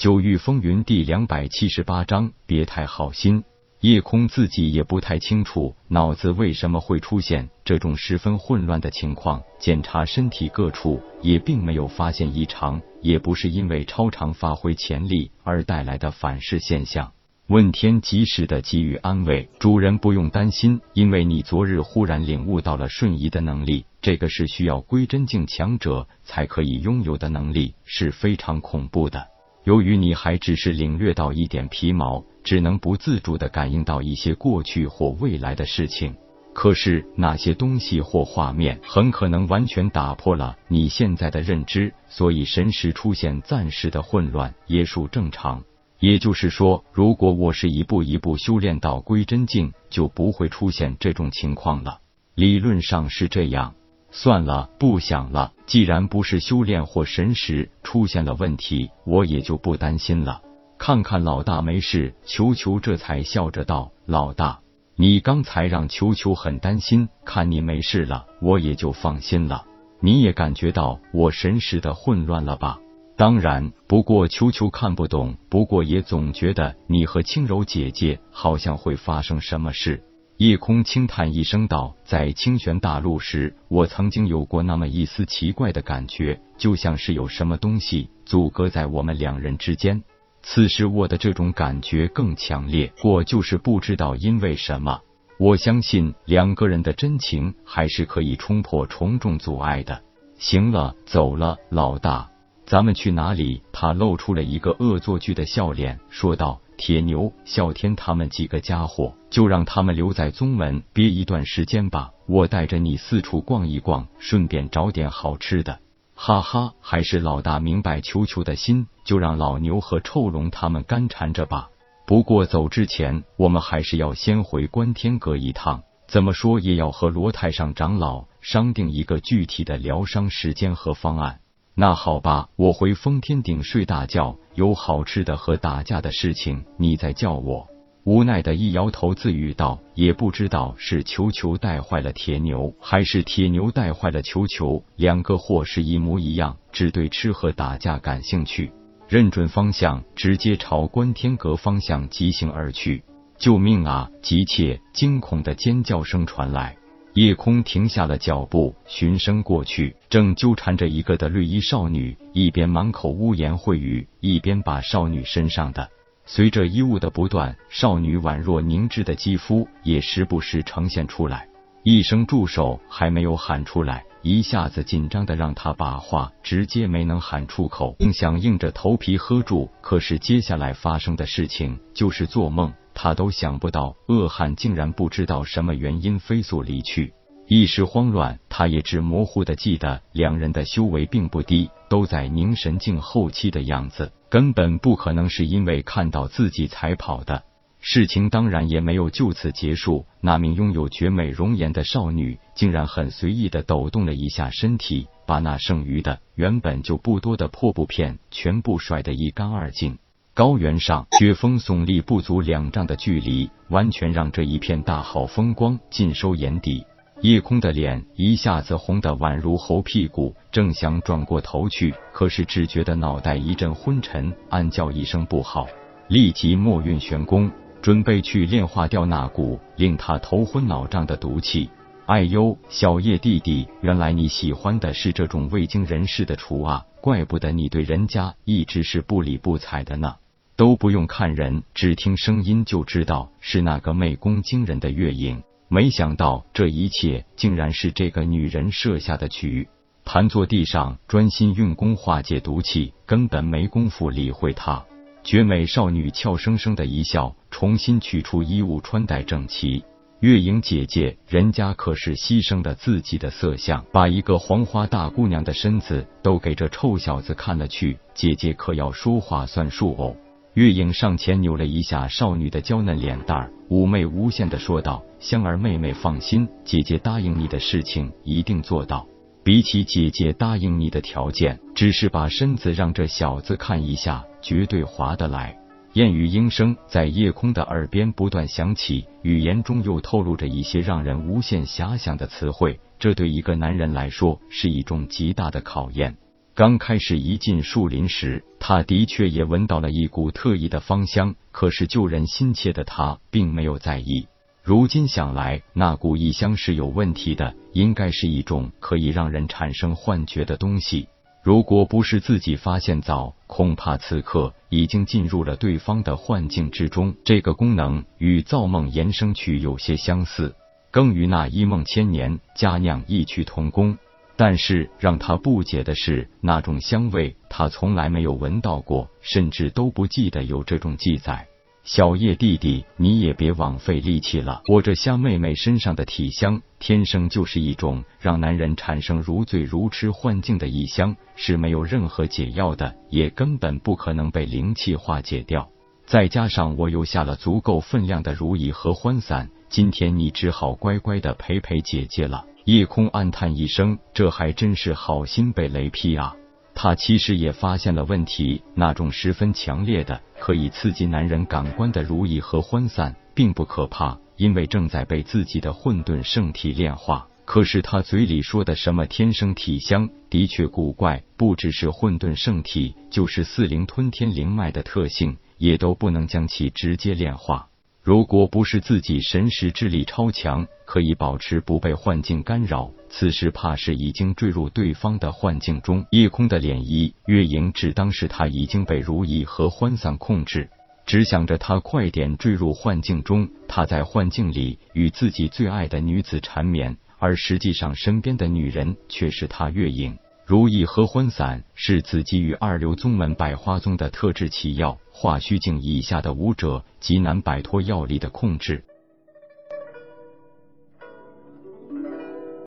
九域风云第两百七十八章，别太好心。夜空自己也不太清楚脑子为什么会出现这种十分混乱的情况，检查身体各处也并没有发现异常，也不是因为超常发挥潜力而带来的反噬现象。问天及时的给予安慰，主人不用担心，因为你昨日忽然领悟到了瞬移的能力，这个是需要归真境强者才可以拥有的能力，是非常恐怖的。由于你还只是领略到一点皮毛。只能不自主的感应到一些过去或未来的事情，可是那些东西或画面很可能完全打破了你现在的认知，所以神识出现暂时的混乱也属正常。也就是说，如果我是一步一步修炼到归真境，就不会出现这种情况了。理论上是这样。算了，不想了。既然不是修炼或神识出现了问题，我也就不担心了。看看老大没事，球球这才笑着道：“老大，你刚才让球球很担心，看你没事了，我也就放心了。你也感觉到我神识的混乱了吧？当然，不过球球看不懂，不过也总觉得你和轻柔姐姐好像会发生什么事。”夜空轻叹一声道：“在清玄大陆时，我曾经有过那么一丝奇怪的感觉，就像是有什么东西阻隔在我们两人之间。”此时我的这种感觉更强烈，我就是不知道因为什么。我相信两个人的真情还是可以冲破重重阻碍的。行了，走了，老大，咱们去哪里？他露出了一个恶作剧的笑脸，说道：“铁牛、啸天他们几个家伙，就让他们留在宗门憋一段时间吧。我带着你四处逛一逛，顺便找点好吃的。”哈哈，还是老大明白球球的心，就让老牛和臭龙他们干缠着吧。不过走之前，我们还是要先回观天阁一趟，怎么说也要和罗太上长老商定一个具体的疗伤时间和方案。那好吧，我回封天顶睡大觉，有好吃的和打架的事情，你再叫我。无奈的一摇头，自语道：“也不知道是球球带坏了铁牛，还是铁牛带坏了球球。两个货是一模一样，只对吃和打架感兴趣。认准方向，直接朝观天阁方向疾行而去。救命啊！急切、惊恐的尖叫声传来。夜空停下了脚步，循声过去，正纠缠着一个的绿衣少女，一边满口污言秽语，一边把少女身上的。随着衣物的不断，少女宛若凝脂的肌肤也时不时呈现出来。一声住手还没有喊出来，一下子紧张的让他把话直接没能喊出口，硬想硬着头皮喝住。可是接下来发生的事情就是做梦他都想不到，恶汉竟然不知道什么原因飞速离去。一时慌乱，他也只模糊的记得两人的修为并不低，都在凝神境后期的样子，根本不可能是因为看到自己才跑的。事情当然也没有就此结束，那名拥有绝美容颜的少女竟然很随意的抖动了一下身体，把那剩余的原本就不多的破布片全部甩得一干二净。高原上，雪峰耸立不足两丈的距离，完全让这一片大好风光尽收眼底。夜空的脸一下子红得宛如猴屁股，正想转过头去，可是只觉得脑袋一阵昏沉，暗叫一声不好，立即墨运玄功，准备去炼化掉那股令他头昏脑胀的毒气。哎呦，小叶弟弟，原来你喜欢的是这种未经人事的厨啊！怪不得你对人家一直是不理不睬的呢。都不用看人，只听声音就知道是那个媚功惊人的月影。没想到这一切竟然是这个女人设下的局。盘坐地上，专心运功化解毒气，根本没工夫理会他。绝美少女俏生生的一笑，重新取出衣物，穿戴整齐。月影姐姐，人家可是牺牲了自己的色相，把一个黄花大姑娘的身子都给这臭小子看了去。姐姐可要说话算数哦。月影上前扭了一下少女的娇嫩脸蛋儿，妩媚无限的说道：“香儿妹妹放心，姐姐答应你的事情一定做到。比起姐姐答应你的条件，只是把身子让这小子看一下，绝对划得来。”燕语莺声在夜空的耳边不断响起，语言中又透露着一些让人无限遐想的词汇。这对一个男人来说是一种极大的考验。刚开始一进树林时，他的确也闻到了一股特异的芳香，可是救人心切的他并没有在意。如今想来，那股异香是有问题的，应该是一种可以让人产生幻觉的东西。如果不是自己发现早，恐怕此刻已经进入了对方的幻境之中。这个功能与造梦延生曲有些相似，更与那一梦千年佳酿异曲同工。但是让他不解的是，那种香味他从来没有闻到过，甚至都不记得有这种记载。小叶弟弟，你也别枉费力气了。我这虾妹妹身上的体香，天生就是一种让男人产生如醉如痴幻境的异香，是没有任何解药的，也根本不可能被灵气化解掉。再加上我又下了足够分量的如意合欢散，今天你只好乖乖的陪陪姐姐了。夜空暗叹一声，这还真是好心被雷劈啊！他其实也发现了问题，那种十分强烈的、可以刺激男人感官的如意和欢散，并不可怕，因为正在被自己的混沌圣体炼化。可是他嘴里说的什么天生体香，的确古怪，不只是混沌圣体，就是四灵吞天灵脉的特性，也都不能将其直接炼化。如果不是自己神识智力超强，可以保持不被幻境干扰，此时怕是已经坠入对方的幻境中。夜空的涟漪，月影只当是他已经被如意和欢散控制，只想着他快点坠入幻境中。他在幻境里与自己最爱的女子缠绵，而实际上身边的女人却是他月影。如意合欢散是自基于二流宗门百花宗的特制奇药，化虚境以下的武者极难摆脱药力的控制。